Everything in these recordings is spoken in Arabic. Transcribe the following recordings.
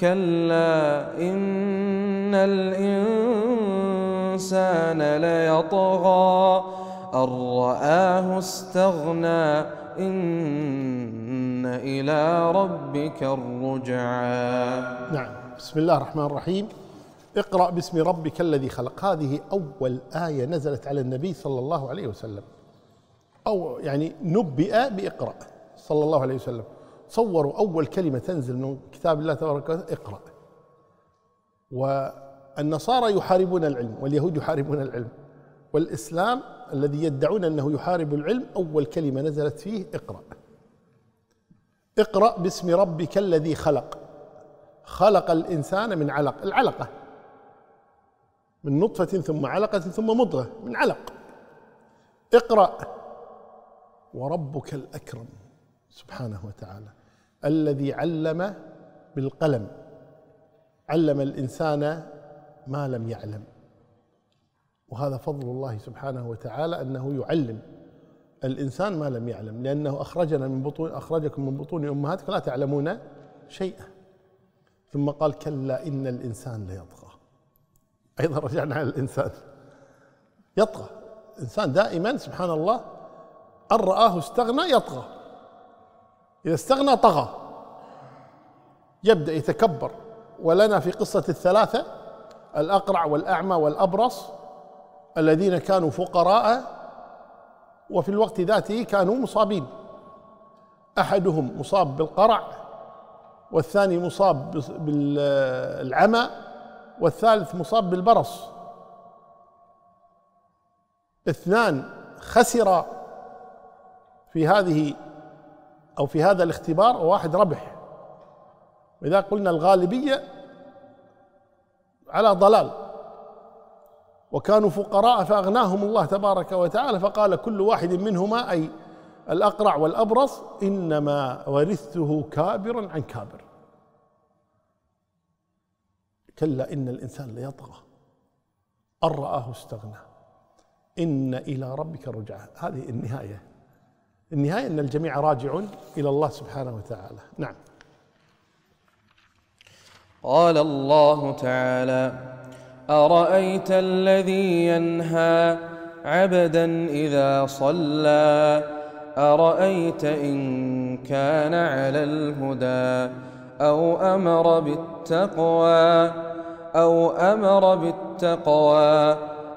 كلا إن الإنسان ليطغى أن رآه استغنى إن إلى ربك الرجعى. نعم. بسم الله الرحمن الرحيم. اقرأ باسم ربك الذي خلق. هذه أول آية نزلت على النبي صلى الله عليه وسلم. أو يعني نبئ بإقرأ صلى الله عليه وسلم. صوروا أول كلمة تنزل من كتاب الله تبارك وتعالى اقرأ. والنصارى يحاربون العلم واليهود يحاربون العلم. والإسلام الذي يدعون أنه يحارب العلم أول كلمة نزلت فيه اقرأ. اقرأ باسم ربك الذي خلق. خلق الإنسان من علق العلقة. من نطفة ثم علقة ثم مضغة من علق. اقرأ. وربك الأكرم. سبحانه وتعالى. الذي علم بالقلم. علم الإنسان ما لم يعلم. وهذا فضل الله سبحانه وتعالى أنه يعلم الإنسان ما لم يعلم. لأنه أخرجنا من بطون أخرجكم من بطون أمهاتكم لا تعلمون شيئا. ثم قال كلا إن الإنسان ليطغى. أيضا رجعنا على الإنسان. يطغى. الإنسان دائما سبحان الله أن رآه استغنى يطغى. إذا استغنى طغى. يبدأ يتكبر. ولنا في قصة الثلاثة الأقرع والأعمى والأبرص الذين كانوا فقراء وفي الوقت ذاته كانوا مصابين. أحدهم مصاب بالقرع والثاني مصاب بالعمى والثالث مصاب بالبرص. اثنان خسر في هذه أو في هذا الاختبار وواحد ربح. واذا قلنا الغالبية على ضلال. وكانوا فقراء فأغناهم الله تبارك وتعالى فقال كل واحد منهما أي الأقرع والأبرص إنما ورثته كابرا عن كابر. كلا إن الإنسان ليطغى. أن رآه استغنى. إن إلى ربك الرجعى هذه النهاية. النهاية أن الجميع راجع إلى الله سبحانه وتعالى. نعم. قال الله تعالى أرأيت الذي ينهى عبدا إذا صلى؟ أرأيت إن كان على الهدى أو أمر بالتقوى؟ أو أمر بالتقوى؟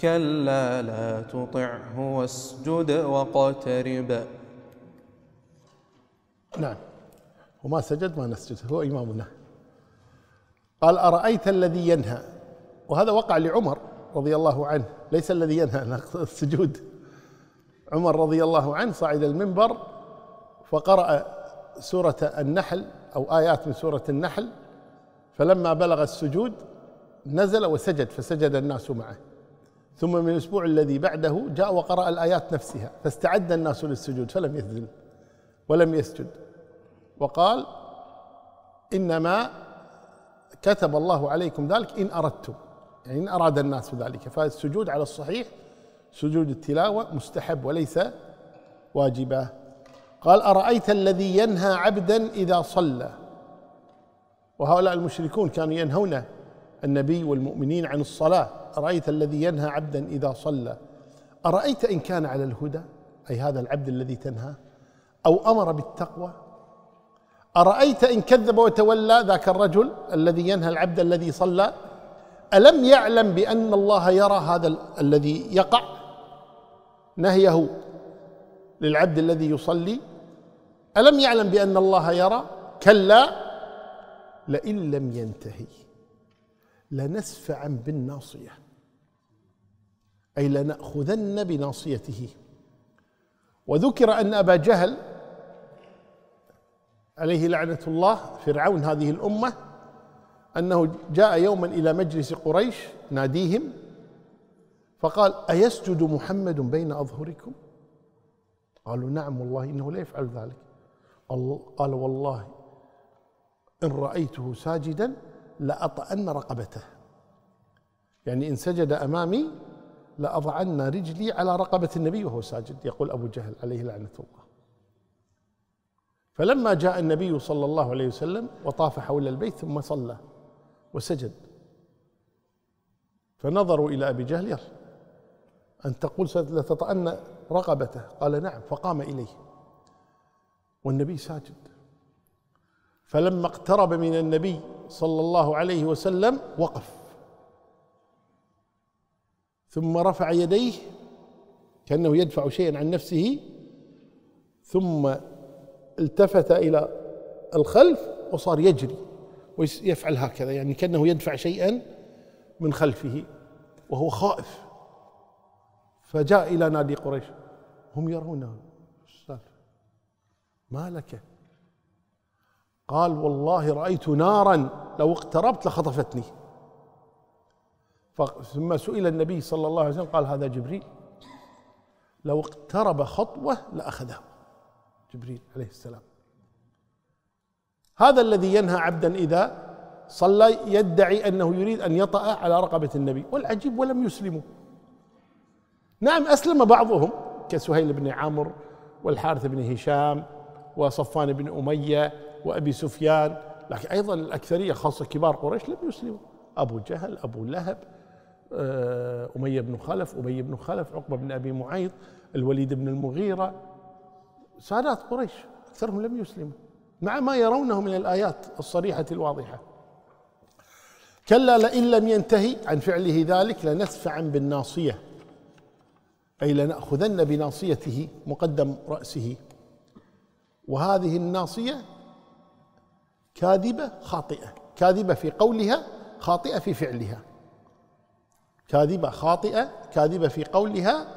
كلا لا تطعه واسجد واقترب. نعم. وما سجد ما نسجد هو إمامنا. قال أرأيت الذي ينهى؟ وهذا وقع لعمر رضي الله عنه. ليس الذي ينهى السجود. عمر رضي الله عنه صعد المنبر فقرأ سورة النحل أو آيات من سورة النحل فلما بلغ السجود نزل وسجد فسجد الناس معه. ثم من الأسبوع الذي بعده جاء وقرأ الآيات نفسها فاستعد الناس للسجود فلم يسجد ولم يسجد. وقال إنما كتب الله عليكم ذلك إن أردتم يعني إن أراد الناس ذلك. فالسجود على الصحيح سجود التلاوة مستحب وليس واجبا قال أرأيت الذي ينهى عبدا إذا صلى؟ وهؤلاء المشركون كانوا ينهون النبي والمؤمنين عن الصلاة. أرأيت الذي ينهى عبدا إذا صلى؟ أرأيت إن كان على الهدى؟ أي هذا العبد الذي تنهى؟ أو أمر بالتقوى؟ أرأيت إن كذب وتولى ذاك الرجل الذي ينهى العبد الذي صلى؟ ألم يعلم بأن الله يرى هذا الذي يقع؟ نهيه للعبد الذي يصلي. ألم يعلم بأن الله يرى؟ كلا لئن لم ينتهي. لنسفعا بالناصية. أي لنأخذن بناصيته. وذكر أن أبا جهل عليه لعنة الله فرعون هذه الأمة أنه جاء يوما إلى مجلس قريش ناديهم فقال أيسجد محمد بين أظهركم؟ قالوا نعم والله إنه لا يفعل ذلك. قال والله إن رأيته ساجدا لأطأن رقبته. يعني إن سجد أمامي لأضعن رجلي على رقبة النبي وهو ساجد يقول أبو جهل عليه لعنة الله. فلما جاء النبي صلى الله عليه وسلم وطاف حول البيت ثم صلى وسجد فنظروا إلى أبي جهل يلا أن تقول لتطأن رقبته. قال نعم فقام إليه والنبي ساجد. فلما اقترب من النبي صلى الله عليه وسلم وقف. ثم رفع يديه كأنه يدفع شيئا عن نفسه ثم التفت إلى الخلف وصار يجري ويفعل هكذا يعني كأنه يدفع شيئا من خلفه وهو خائف. فجاء إلى نادي قريش هم يرونه. ما لك؟ قال والله رأيت نارا لو اقتربت لخطفتني. ثم سئل النبي صلى الله عليه وسلم قال هذا جبريل. لو اقترب خطوة لأخذه. جبريل عليه السلام. هذا الذي ينهى عبدا إذا صلى يدعي أنه يريد أن يطأ على رقبة النبي والعجيب ولم يسلموا. نعم أسلم بعضهم كسهيل بن عمرو والحارث بن هشام وصفان بن أمية وأبي سفيان لكن أيضا الأكثرية خاصة كبار قريش لم يسلموا. أبو جهل أبو لهب آه، أمية بن خلف أبي بن خلف عقبة بن أبي معيط الوليد بن المغيرة. سادات قريش أكثرهم لم يسلموا مع ما يرونه من الآيات الصريحة الواضحة. كلا لئن لم ينتهي عن فعله ذلك لنسفعا بالناصية أي لنأخذن بناصيته مقدم رأسه. وهذه الناصية كاذبة خاطئة. كاذبة في قولها خاطئة في فعلها. كاذبة خاطئة كاذبة في قولها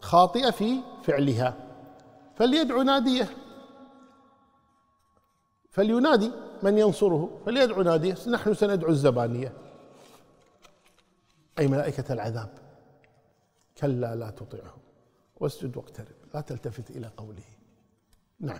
خاطئة في فعلها. فليدعو ناديه. فلينادي من ينصره. فليدعو ناديه. نحن سندعو الزبانية. أي ملائكة العذاب. كلا لا تطعه واسجد واقترب. لا تلتفت إلى قوله. نعم.